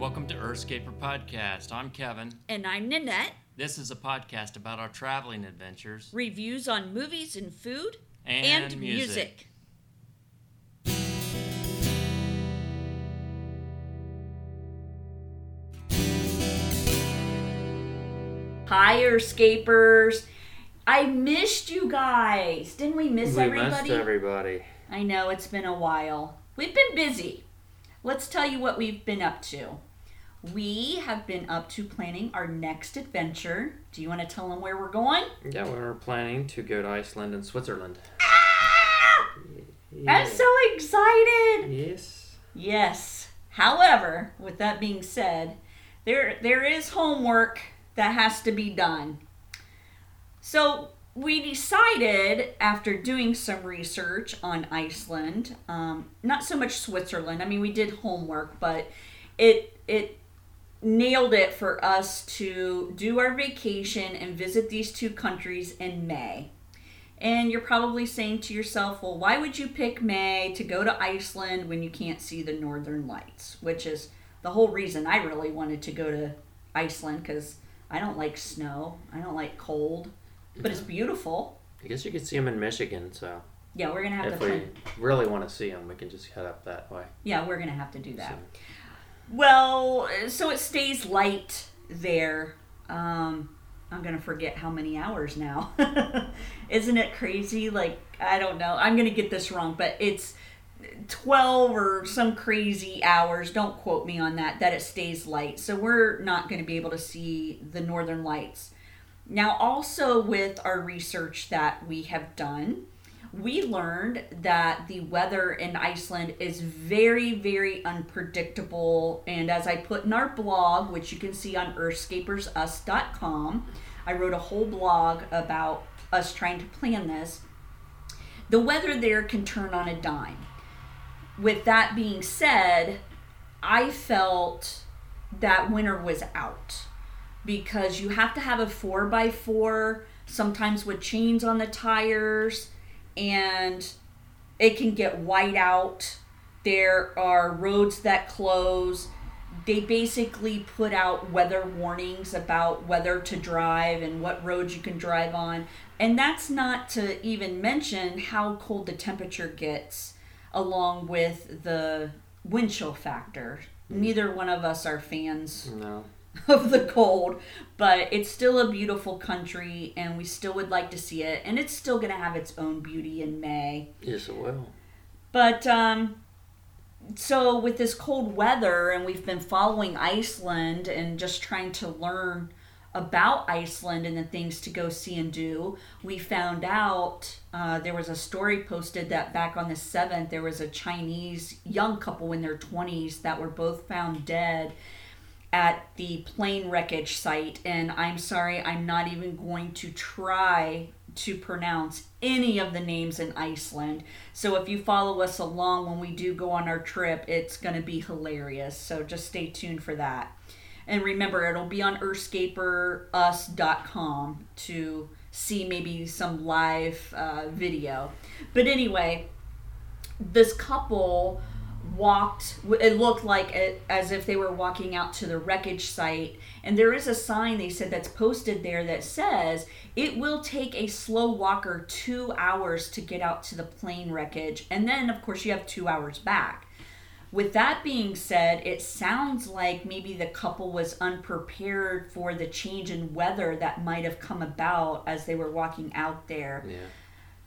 Welcome to Earthscaper Podcast. I'm Kevin. And I'm Nanette. This is a podcast about our traveling adventures Reviews on movies and food and, music. Hi, Earthscapers. I missed you guys. Didn't we miss we everybody? missed everybody. I know it's been a while. We've been busy. Let's tell you what we've been up to. We have been up to planning our next adventure. Do you want to tell them where we're going? Yeah, we're planning to go to Iceland and Switzerland. Ah! I'm so excited. Yes. Yes. However, with that being said, there there is homework that has to be done. So we decided after doing some research on Iceland, um, not so much Switzerland. I mean, we did homework, but it it nailed it for us to do our vacation and visit these two countries in May. And you're probably saying to yourself, well, why would you pick May to go to Iceland when you can't see the northern lights? Which is the whole reason I really wanted to go to Iceland because I don't like snow, I don't like cold, but it's beautiful. I guess you could see them in Michigan, so Yeah, we're gonna have if to. we Plan. really want to see them, we can just head up that way. Yeah, we're gonna have to do that. So, Well, so it stays light there. Um, I'm gonna forget how many hours now. Isn't it crazy? Like I don't know. I'm gonna get this wrong, but it's 12 or some crazy hours. Don't quote me on that. That it stays light. So we're not gonna be able to see the northern lights. Now, also with our research that we have done, we learned that the weather in Iceland is very, very unpredictable. And as I put in our blog, which you can see on earthscapersus.com, I wrote a whole blog about us trying to plan this. The weather there can turn on a dime. With that being said, I felt that winter was out because you have to have a 4x4 sometimes with chains on the tires and it can get white out. There are roads that close. They basically put out weather warnings about whether to drive and what roads you can drive on. And that's not to even mention how cold the temperature gets along with the wind chill factor. Mm. Neither one of us are fans no. of the cold, but it's still a beautiful country and we still would like to see it and it's still going to have its own beauty in May. Yes, it will. But um so with this cold weather and we've been following Iceland and just trying to learn about Iceland and the things to go see and do, we found out uh, there was a story posted that back on the 7th, there was a Chinese young couple in their 20s that were both found dead at the plane wreckage site. And I'm sorry, I'm not even going to try to pronounce any of the names in Iceland. So if you follow us along when we do go on our trip, it's going to be hilarious. So just stay tuned for that. And remember, it'll be on earthscaperus.com to see maybe some live uh, video. But anyway, this couple walked it looked like it, as if they were walking out to the wreckage site and there is a sign they said that's posted there that says it will take a slow walker two hours to get out to the plane wreckage and then of course you have two hours back with that being said it sounds like maybe the couple was unprepared for the change in weather that might have come about as they were walking out there Yeah.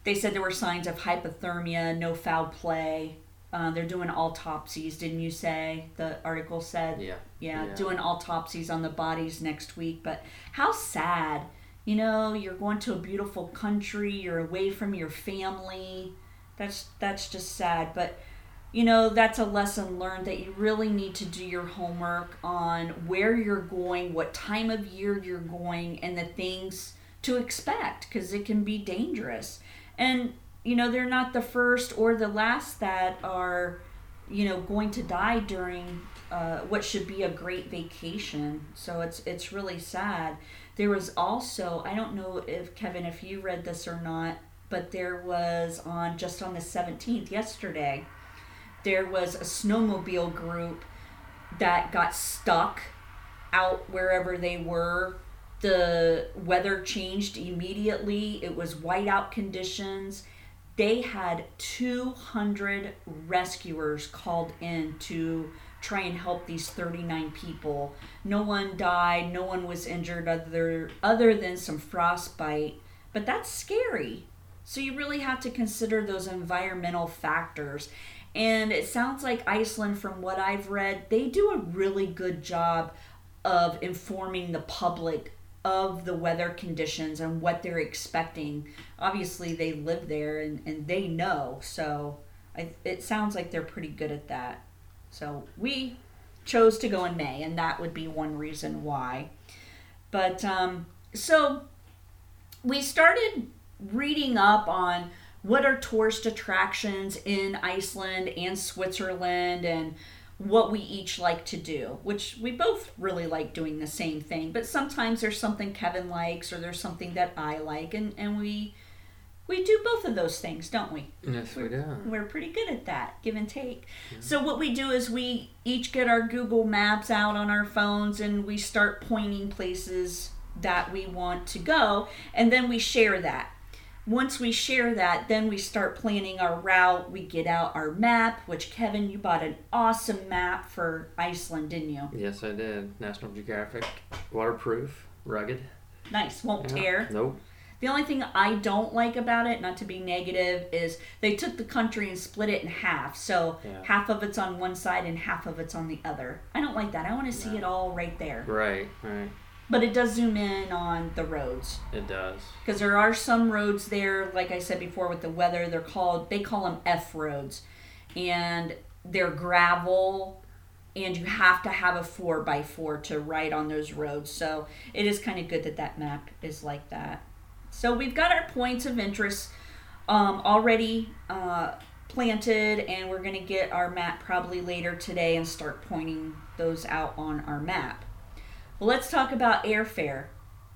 they said there were signs of hypothermia, no foul play. Uh, they're doing autopsies, didn't you say? The article said. Yeah. Yeah, Yeah. doing autopsies on the bodies next week. But how sad. You know, you're going to a beautiful country, you're away from your family. That's that's just sad. But you know, that's a lesson learned that you really need to do your homework on where you're going, what time of year you're going, and the things to expect because it can be dangerous. And, you know, they're not the first or the last that are, you know, going to die during uh, what should be a great vacation. So it's it's really sad. There was also I don't know if Kevin if you read this or not, but there was on just on the seventeenth yesterday, there was a snowmobile group that got stuck out wherever they were. The weather changed immediately. It was whiteout conditions. They had 200 rescuers called in to try and help these 39 people. No one died, no one was injured other other than some frostbite, but that's scary. So you really have to consider those environmental factors. And it sounds like Iceland from what I've read, they do a really good job of informing the public of the weather conditions and what they're expecting. Obviously, they live there and, and they know. So I, it sounds like they're pretty good at that. So we chose to go in May, and that would be one reason why. But um, so we started reading up on what are tourist attractions in Iceland and Switzerland and what we each like to do, which we both really like doing the same thing. But sometimes there's something Kevin likes or there's something that I like, and, and we we do both of those things, don't we? Yes, we do. We're pretty good at that, give and take. So what we do is we each get our Google Maps out on our phones and we start pointing places that we want to go, and then we share that. Once we share that, then we start planning our route. We get out our map, which Kevin, you bought an awesome map for Iceland, didn't you? Yes, I did. National Geographic, waterproof, rugged. Nice, won't Yeah. tear. Nope. The only thing I don't like about it, not to be negative, is they took the country and split it in half. So Yeah. half of it's on one side and half of it's on the other. I don't like that. I want to see No. it all right there. Right, right. But it does zoom in on the roads It does. because there are some roads there. Like I said before, with the weather, they're called they call them F roads, and they're gravel. And you have to have a four by four to ride on those roads. So it is kind of good that that map is like that. So we've got our points of interest um, already uh, planted, and we're going to get our map probably later today and start pointing those out on our map. Well, let's talk about airfare.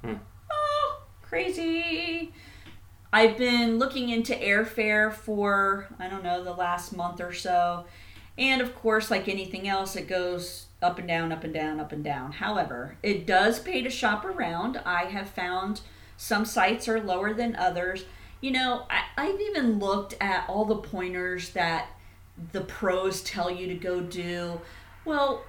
Hmm. Oh, crazy. I've been looking into airfare for, I don't know, the last month or so. And of course, like anything else, it goes up and down, up and down, up and down. However, it does pay to shop around. I have found some sites are lower than others. You know, I, I've even looked at all the pointers that the pros tell you to go do. Well,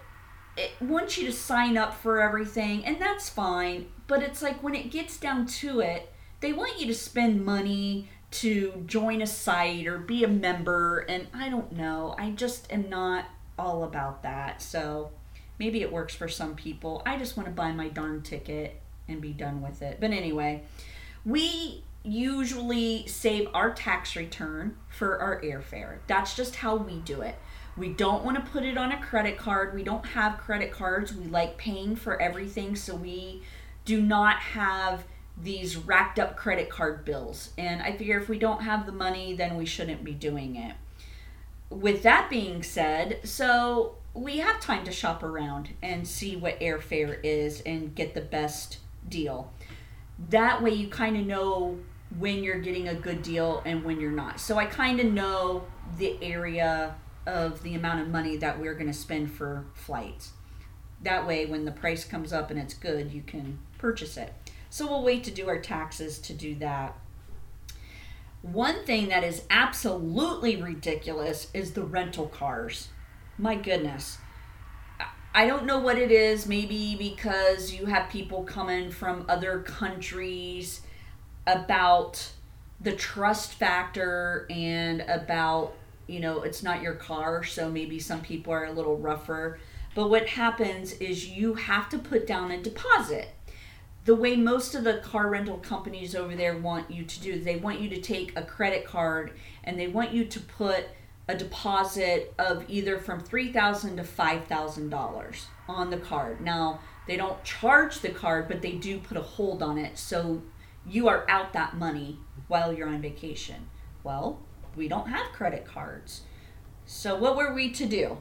it wants you to sign up for everything, and that's fine. But it's like when it gets down to it, they want you to spend money to join a site or be a member, and I don't know. I just am not all about that. So maybe it works for some people. I just want to buy my darn ticket and be done with it. But anyway, we usually save our tax return for our airfare. That's just how we do it. We don't want to put it on a credit card. We don't have credit cards. We like paying for everything, so we do not have these racked up credit card bills. And I figure if we don't have the money, then we shouldn't be doing it. With that being said, so we have time to shop around and see what airfare is and get the best deal. That way, you kind of know when you're getting a good deal and when you're not. So I kind of know the area of the amount of money that we're going to spend for flights. That way, when the price comes up and it's good, you can purchase it. So we'll wait to do our taxes to do that. One thing that is absolutely ridiculous is the rental cars. My goodness. I don't know what it is, maybe because you have people coming from other countries about the trust factor and about, you know, it's not your car, so maybe some people are a little rougher. But what happens is you have to put down a deposit. The way most of the car rental companies over there want you to do they want you to take a credit card and they want you to put a deposit of either from 3000 to $5000 on the card. Now they don't charge the card but they do put a hold on it. So you are out that money while you're on vacation. Well we don't have credit cards so what were we to do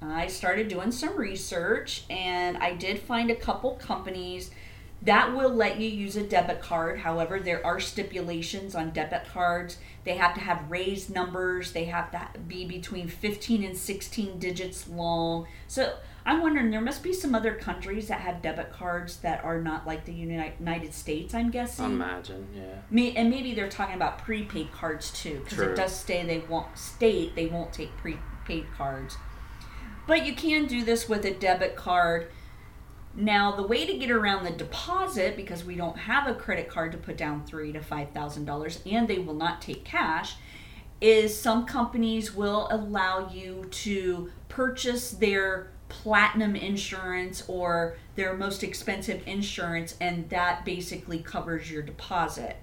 i started doing some research and i did find a couple companies that will let you use a debit card. However, there are stipulations on debit cards. They have to have raised numbers, they have to be between 15 and 16 digits long. So, I'm wondering there must be some other countries that have debit cards that are not like the United States. I'm guessing. Imagine, yeah. Me, and maybe they're talking about prepaid cards too, because it does say they won't state they won't take prepaid cards. But you can do this with a debit card. Now, the way to get around the deposit, because we don't have a credit card to put down three to five thousand dollars, and they will not take cash, is some companies will allow you to purchase their platinum insurance or their most expensive insurance, and that basically covers your deposit.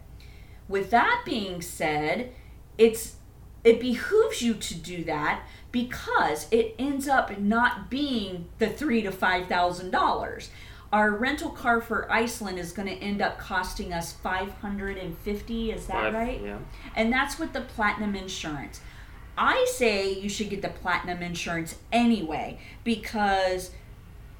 With that being said, it's it behooves you to do that because it ends up not being the three to five thousand dollars. Our rental car for Iceland is going to end up costing us five hundred and fifty. Is that Five- right? Yeah. And that's with the platinum insurance. I say you should get the platinum insurance anyway because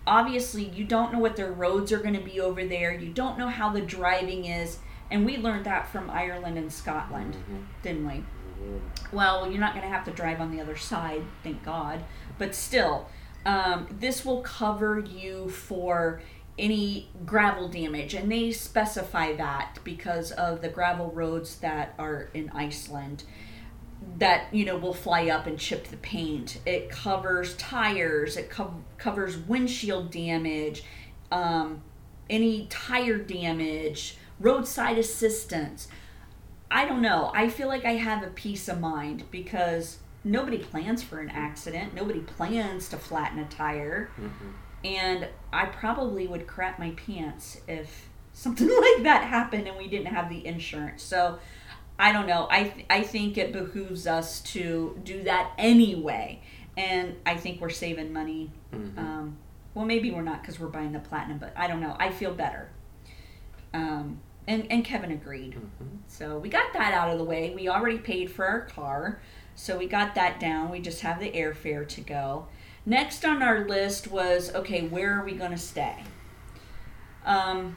obviously you don't know what their roads are going to be over there. You don't know how the driving is. And we learned that from Ireland and Scotland, Mhm. didn't we? Mhm. Well, you're not going to have to drive on the other side, thank God. But still, um, this will cover you for any gravel damage. And they specify that because of the gravel roads that are in Iceland that you know will fly up and chip the paint. It covers tires it co- covers windshield damage um, any tire damage roadside assistance. I don't know. I feel like i have a peace of mind because nobody plans for an accident. Nobody plans to flatten a tire. Mhm. and i probably would crap my pants if something like that happened and we didn't have the insurance. So I don't know. I th- I think it behooves us to do that anyway, and I think we're saving money. Mhm. Um, well, maybe we're not because we're buying the platinum, but I don't know. I feel better. Um, and and Kevin agreed. Mhm. So we got that out of the way. We already paid for our car, so we got that down. We just have the airfare to go. Next on our list was okay, where are we going to stay? Um,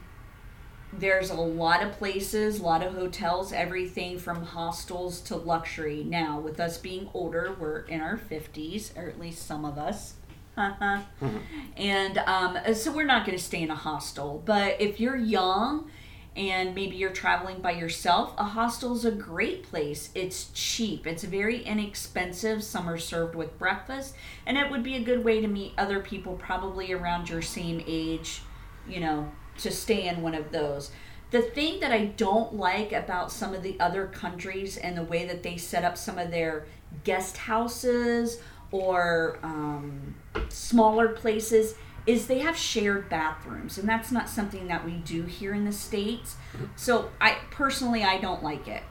there's a lot of places, a lot of hotels, everything from hostels to luxury. Now, with us being older, we're in our 50s, or at least some of us. And um, so we're not going to stay in a hostel. But if you're young and maybe you're traveling by yourself, a hostel is a great place. It's cheap, it's very inexpensive. Some are served with breakfast, and it would be a good way to meet other people, probably around your same age, you know, to stay in one of those. The thing that I don't like about some of the other countries and the way that they set up some of their guest houses or um, smaller places is they have shared bathrooms and that's not something that we do here in the states so i personally i don't like it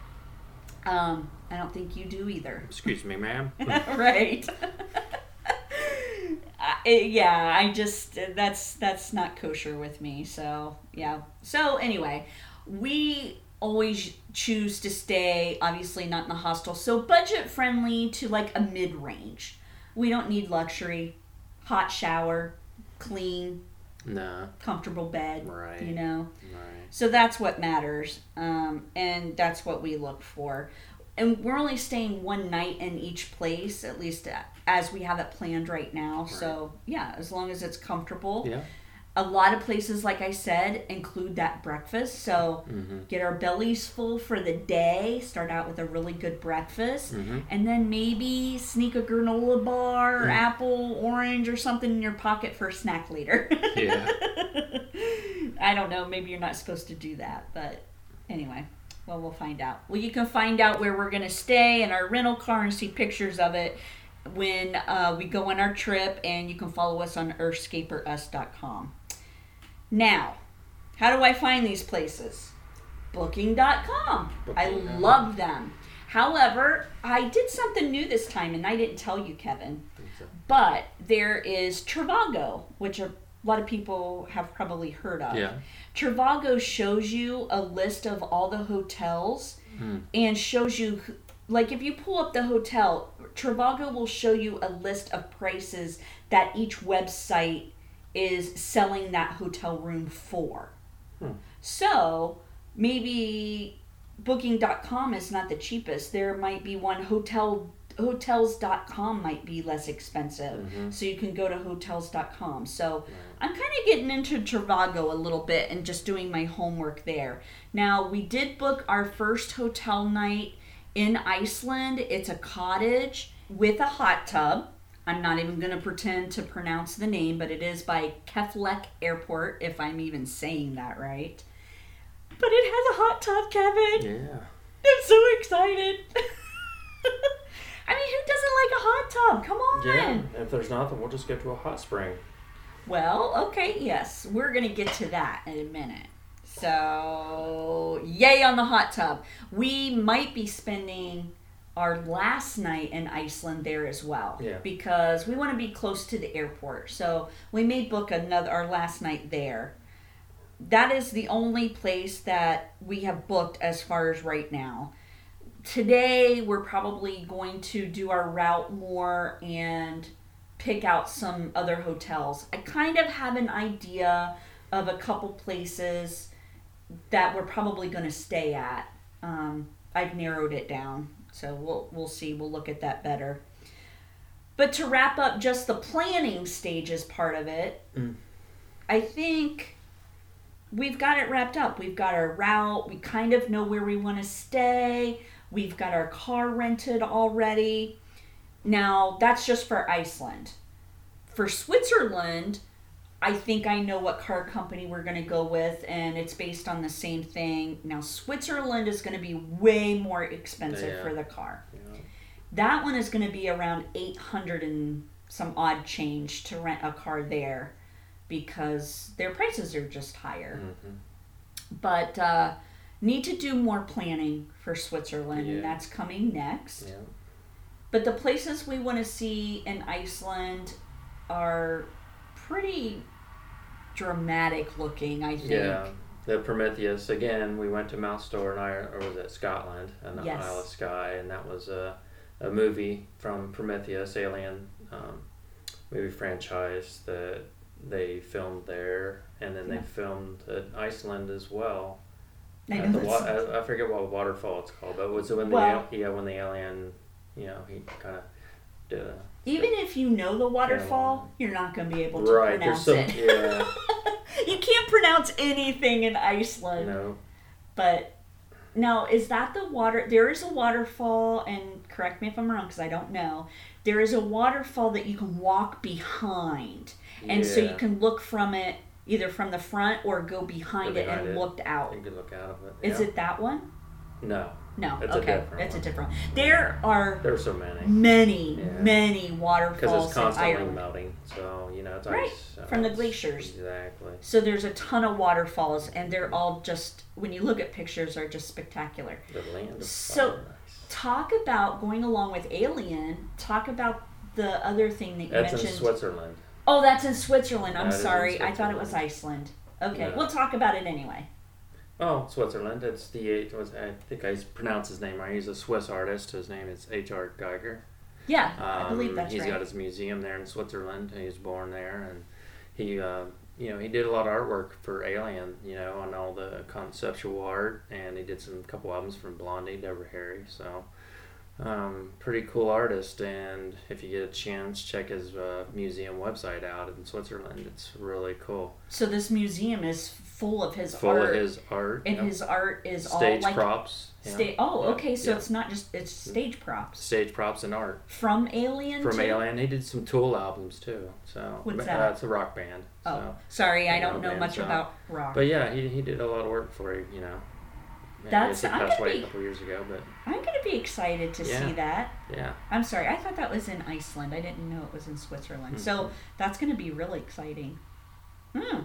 um, i don't think you do either Excuse me, ma'am. right Yeah i just that's that's not kosher with me so yeah so anyway we always choose to stay obviously not in the hostel so budget friendly to like a mid-range we don't need luxury hot shower clean no. comfortable bed Right. you know Right. so that's what matters, um, and that's what we look for. And we're only staying one night in each place, at least uh, as we have it planned right now. So yeah, as long as it's comfortable. Yeah. A lot of places, like I said, include that breakfast. So Mhm. get our bellies full for the day. Start out with a really good breakfast, Mhm. and then maybe sneak a granola bar, or Mm. apple, orange, or something in your pocket for a snack later. Yeah. I don't know. Maybe you're not supposed to do that, but anyway, well, we'll find out. Well, you can find out where we're going to stay in our rental car and see pictures of it when uh, we go on our trip, and you can follow us on earthscaperus.com. Now, how do I find these places? Booking.com. I love them. However, I did something new this time, and I didn't tell you, Kevin. So. But there is Trivago, which a lot of people have probably heard of. Yeah. Trivago shows you a list of all the hotels Hmm. and shows you, like, if you pull up the hotel, Trivago will show you a list of prices that each website is selling that hotel room for. Hmm. So maybe booking.com is not the cheapest. There might be one hotel hotels.com might be less expensive. Mhm. So you can go to hotels.com. So. I'm kind of getting into Trivago a little bit and just doing my homework there. Now, we did book our first hotel night in Iceland. It's a cottage with a hot tub. I'm not even going to pretend to pronounce the name, but it is by Keflek Airport, if I'm even saying that right. But it has a hot tub, Kevin. Yeah. I'm so excited. I mean, who doesn't like a hot tub? Come on. Yeah. If there's nothing, we'll just go to a hot spring. Well, okay, yes, we're gonna get to that in a minute. So, yay on the hot tub. We might be spending our last night in Iceland there as well. Yeah. Because we want to be close to the airport. So, we may book another our last night there. That is the only place that we have booked as far as right now. Today, we're probably going to do our route more and pick out some other hotels. I kind of have an idea of a couple places that we're probably going to stay at. Um, I've narrowed it down, so we'll we'll see. We'll look at that better. But to wrap up just the planning stages part of it, Mm. I think we've got it wrapped up. We've got our route. We kind of know where we want to stay. We've got our car rented already. Now, that's just for Iceland. For Switzerland, I think I know what car company we're going to go with, and it's based on the same thing. Now, Switzerland is going to be way more expensive Yeah. for the car. Know? That one is going to be around 800 and some odd change to rent a car there because their prices are just higher. Mhm. But uh, need to do more planning for Switzerland, and that's coming next. But the places we want to see in Iceland are pretty dramatic looking, I think. Yeah. The Prometheus again. We went to Mount Store and I, or was it Scotland and the Yes. Isle of Skye, and that was a, a movie from Prometheus, Alien um, movie franchise that they filmed there, and then Yeah. they filmed at Iceland as well. I the wa- I, I forget what waterfall it's called, but it was when the Well- al- yeah when the alien, you know, he kind of did a Even if you know the waterfall, you're not going to be able to right. There's pronounce some it. yeah, you can't pronounce anything in Iceland. no, But now, is that the water? There is a waterfall, and correct me if I'm wrong because I don't know. There is a waterfall that you can walk behind, and so you can look from it either from the front or go behind Go it and it. look out. you could look out of it. Is yeah. it that one? No, No. It's okay, different it's a different. one. There are there are so many many, Yeah. many waterfalls because it's constantly melting. So you know it's Right, ice so from the glaciers. Exactly. So there's a ton of waterfalls, and they're all just when you look at pictures, are just spectacular. The land So- talk about going along with Alien. Talk about the other thing that you That's in mentioned. Switzerland. oh, that's in Switzerland. I'm That in sorry. I thought it was Iceland. Okay, No. we'll talk about it anyway. Oh, Switzerland. It's the was I think I pronounced his name right. He's a Swiss artist. His name is H. R. Giger. Yeah, Um, I believe that's he's right. got his museum there in Switzerland. He was born there, and he, uh, you know, he did a lot of artwork for Alien. You know, on all the conceptual art, and he did some couple albums from Blondie, Deborah Harry. So, um, pretty cool artist. And if you get a chance, check his uh, museum website out in Switzerland. It's really cool. so this museum is full of his Full art, of his art, and yep. his art is stage all like stage props. yeah. Oh, Yeah, okay. So yeah. it's not just it's stage props stage props and art from Alien. from too? Alien. He did some Tool albums too. So What's uh, that? it's a rock band. Oh, So. sorry, I don't know band much shop. about rock. But yeah, he, he did a lot of work for it, you know. Man, That's- I'm gonna away be- a couple years ago, but I'm gonna be excited to see that. yeah, I'm sorry, I thought that was in Iceland. I didn't know it was in Switzerland. Mm-hmm. So that's going to be really exciting. Hmm.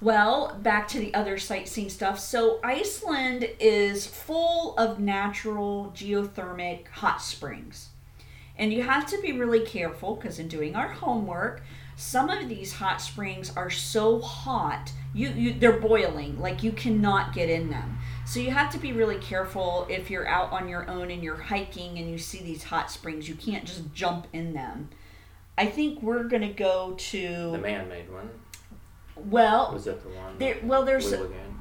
Well, back to the other sightseeing stuff. So Iceland is full of natural geothermic hot springs. And you have to be really careful because in doing our homework, some of these hot springs are so hot, you, you they're boiling, like you cannot get in them. So you have to be really careful if you're out on your own and you're hiking and you see these hot springs. You can't just jump in them. I think we're gonna go to the man-made one well, was that the one? there. Well, there's Blue Lagoon.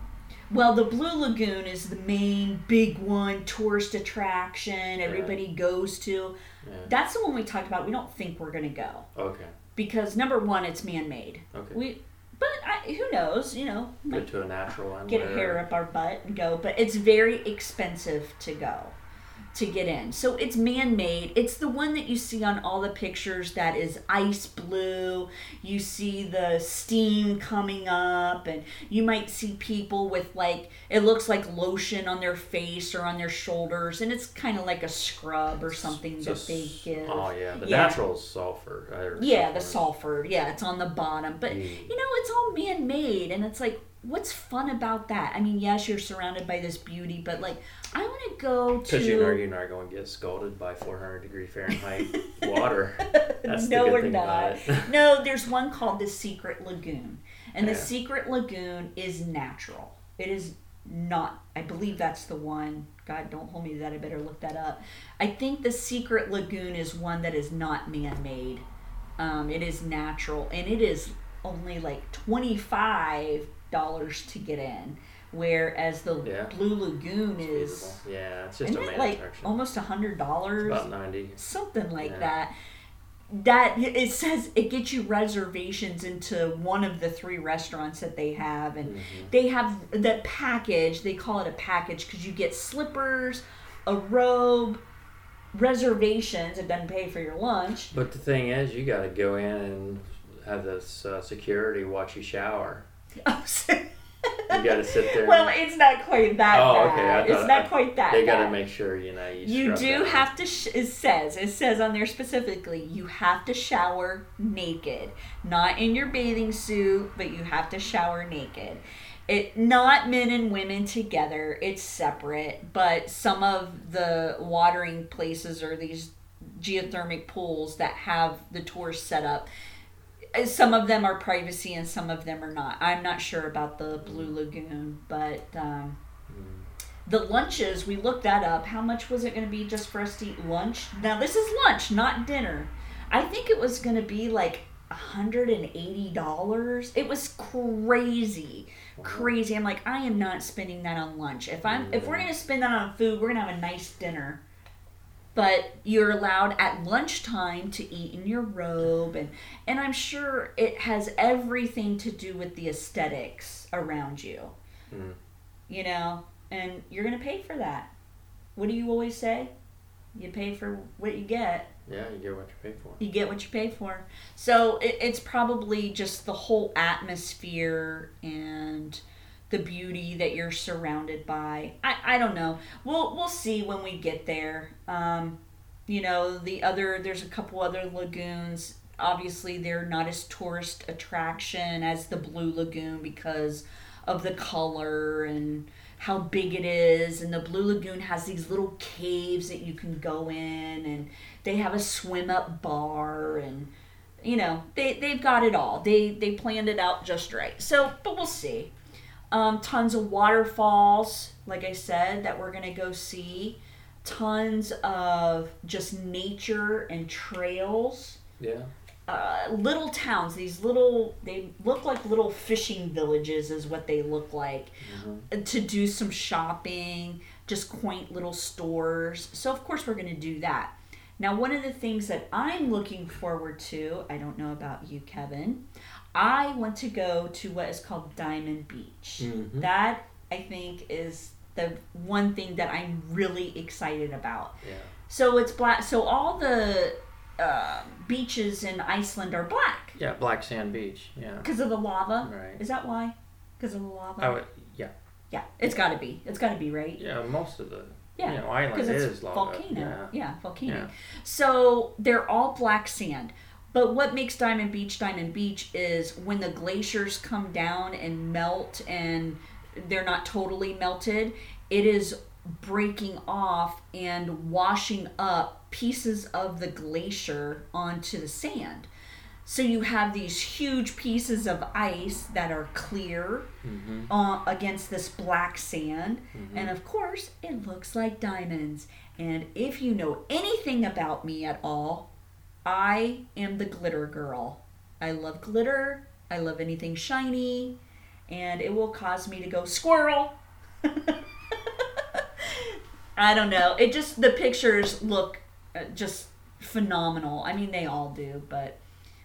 Well, the Blue Lagoon is the main big one, tourist attraction everybody goes to. Yeah. That's the one we talked about. We don't think we're going to go Okay. because number one, it's man made. Okay. We, but I, who knows? You know, Go to a natural one. get a hair up our butt and go. But it's very expensive to go, to get in. So it's man made. It's the one that you see on all the pictures that is ice blue. You see the steam coming up, and you might see people with like it looks like lotion on their face or on their shoulders, and it's kind of like a scrub or something that Just- they give. Oh yeah, the Yeah. natural sulfur. Yeah, the sulfur. sulfur. Yeah, it's on the bottom. But, Mm. you know, it's all man made. And it's like, what's fun about that? I mean, yes, you're surrounded by this beauty, but like, I want to go to. Because you know you're not going to get scalded by 400 degree Fahrenheit water. That's no, we're not. no, there's one called the Secret Lagoon. And the Secret Lagoon is natural. It is not, I believe that's the one. God, don't hold me to that. I better look that up. I think the Secret Lagoon is one that is not man made. Um, it is natural. And it is only like $25 to get in. Whereas the Yeah. Blue Lagoon is, Feasible. Yeah, it's just a it like attraction. almost a $100? About 90. something like Yeah. that that it says it gets you reservations into one of the three restaurants that they have and Mm-hmm. they have the package they call it a package because you get slippers a robe reservations it doesn't pay for your lunch But the thing is, you got to go in and have this uh, security watch you shower. You got to sit there. well it's not quite that Oh, bad okay, I it's not quite that they got to make sure you know you. You do have to. Sh- it says it says on there specifically. You have to shower naked, not in your bathing suit, but you have to shower naked. It not men and women together. It's separate. But some of the watering places or these geothermic pools that have the tours set up. Some of them are privacy and some of them are not. I'm not sure about the Blue Lagoon, but um, the lunches we looked that up. How much was it going to be just for us to eat lunch? Now this is lunch not dinner. I think it was going to be like $180 it was crazy crazy. I'm like i am not spending that on lunch. If i'm if we're going to spend that on food we're going to have a nice dinner but you're allowed at lunchtime to eat in your robe and and i'm sure it has everything to do with the aesthetics around you Mm. you know, and you're gonna pay for that. What do you always say? You pay for what you get. Yeah, you get what you pay for. You get what you pay for. So it, it's probably just the whole atmosphere and the beauty that you're surrounded by. I, I don't know. We'll we'll see when we get there. Um, you know, the other there's a couple other lagoons. Obviously, they're not as tourist attraction as the Blue Lagoon because of the color and how big it is and the blue lagoon has these little caves that you can go in and they have a swim up bar and you know they, they've got it all they they planned it out just right so but we'll see um, tons of waterfalls like i said that we're gonna go see. Tons of just nature and trails. Yeah. uh, little towns these little they look like little fishing villages is what they look like. Uh, to do some shopping just quaint little stores. So of course we're going to do that. Now one of the things that i'm looking forward to i don't know about you kevin i want to go to what is called diamond beach Mhm. that i think is the one thing that i'm really excited about Yeah. so it's black so all the uh, beaches in iceland are black Yeah. Black Sand Beach. Yeah. because of the lava Right. is that why because of the lava I would, yeah. yeah it's got to be it's got to be right Yeah. Most of the Yeah, you know island it's is lava. volcano. Yeah. Yeah, volcano. Yeah. So they're all black sand. But what makes Diamond Beach Diamond Beach is when the glaciers come down and melt and they're not totally melted, it is breaking off and washing up pieces of the glacier onto the sand. So you have these huge pieces of ice that are clear Mm-hmm. uh, against this black sand. And of course, it looks like diamonds. And if you know anything about me at all, I am the glitter girl. I love glitter. I love anything shiny. And it will cause me to go squirrel I don't know. It just the pictures look uh, just phenomenal. I mean, they all do, but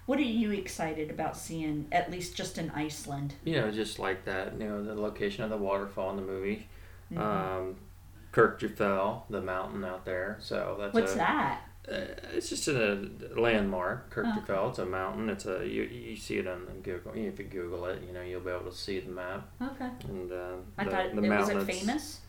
what are you excited about seeing at least just in Iceland? You know, just like that. You know, the location of the waterfall in the movie. Mhm. Um, Kirkjufell, the mountain out there. So that's What's a, that? Uh, it's just a landmark, Kirkjufell. It's a mountain. It's a you, you see it on Google. If you Google it, you know you'll be able to see the map Okay. and uh, I the, thought it, the was mountain. it famous?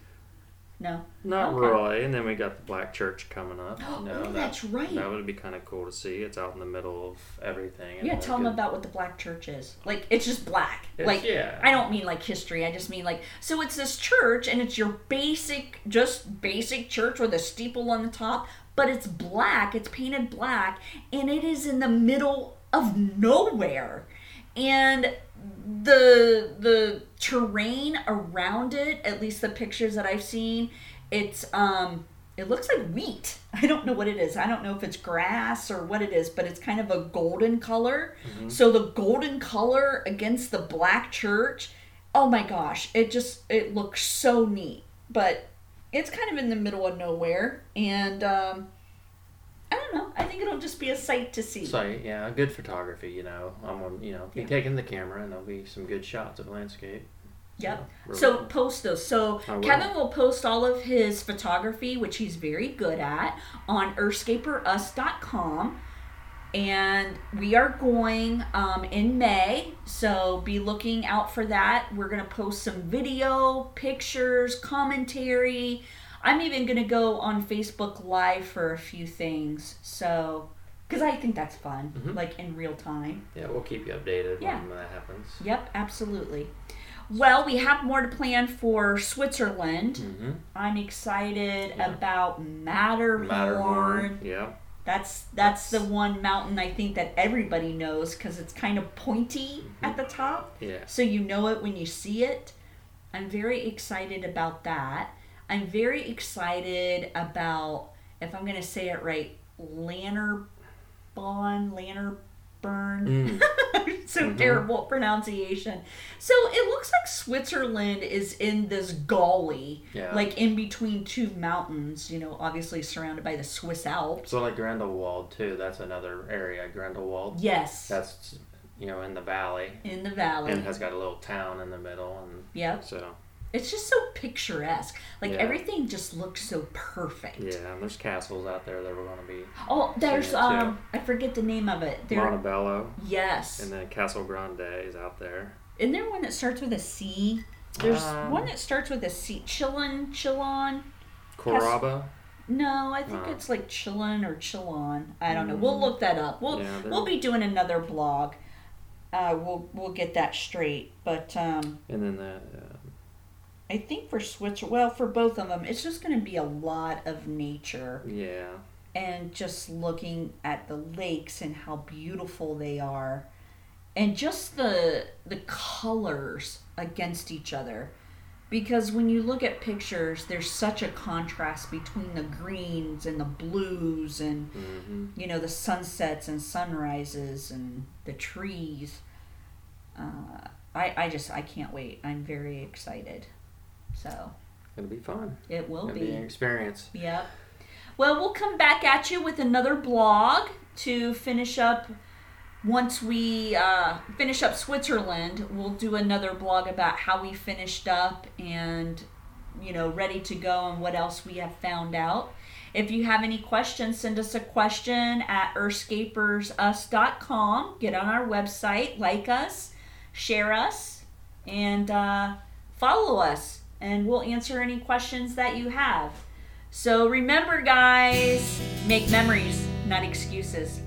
No. Not Okay. really. And then we got the Black Church coming up. Oh, You oh, that, that's right. That would be kind of cool to see. It's out in the middle of everything. Yeah, tell them about what the black church is. Like, it's just black. It's- like, yeah. I don't mean like history. I just mean like, so it's this church, and it's your basic, just basic church with a steeple on the top, but it's black. It's painted black, and it is in the middle of nowhere, and the the terrain around it, at least the pictures that I've seen, it's um it looks like wheat. I don't know what it is. I don't know if it's grass or what it is, but it's kind of a golden color. So the golden color against the black church, oh my gosh, it just it looks so neat. But it's kind of in the middle of nowhere and um I don't know. I think it'll just be a sight to see. site. Yeah, good photography. You know, I'm on. You know, be Yeah. taking the camera, and there'll be some good shots of landscape. Yep. So cool. post those. So will. Kevin will post all of his photography, which he's very good at, on earthscaperus.com. And we are going um, in May, so be looking out for that. We're going to post some video, pictures, commentary. I'm even going to go on Facebook Live for a few things. So, because I think that's fun, Mhm. like in real time. Yeah, we'll keep you updated Yeah. when that happens. Yep, absolutely. Well, we have more to plan for Switzerland. Mm-hmm. I'm excited Yeah. about Matterhorn. Matterhorn. Yeah. That's that's the one mountain I think that everybody knows because it's kind of pointy at the top, Yeah. so you know it when you see it. I'm very excited about that. I'm very excited about if I'm gonna say it right, Lannerbon, Lannerburn. Mm. so Mhm. terrible pronunciation. So it looks like Switzerland is in this gully, Yeah. like in between two mountains. You know, obviously surrounded by the Swiss Alps. So like Grindelwald too. That's another area. Grindelwald. Yes, That's you know in the valley in the valley. and has got a little town in the middle and Yep, so it's just so picturesque. Like Yeah. everything just looks so perfect. yeah. And there's castles out there that we're going to be Oh, there's um, I forget the name of it. There, Montebello yes. and then Castle Grande is out there. Isn't there one that starts with a C? There's Um, one that starts with a C. Chillon, Chillon. Coraba. No, I think No. it's like Chillon or Chillon. I don't know. We'll look that up. We'll Yeah, we'll be doing another blog. Uh, we'll we'll get that straight. But um, And then the uh, I think for Switzer, well, for both of them, it's just going to be a lot of nature yeah. and just looking at the lakes and how beautiful they are, and just the the colors against each other. Because when you look at pictures, there's such a contrast between the greens and the blues and hmm you know the sunsets and sunrises and the trees. Uh, I I just I can't wait. I'm very excited. So It'll be fun. it will It'll be. be an experience. Yep. Well, we'll come back at you with another blog to finish up. Once we uh, finish up Switzerland, we'll do another blog about how we finished up and, you know, ready to go and what else we have found out. If you have any questions, send us a question at earthscapersus.com. Get on our website, like us, share us, and uh, follow us, and we'll answer any questions that you have. So remember, guys, make memories, not excuses.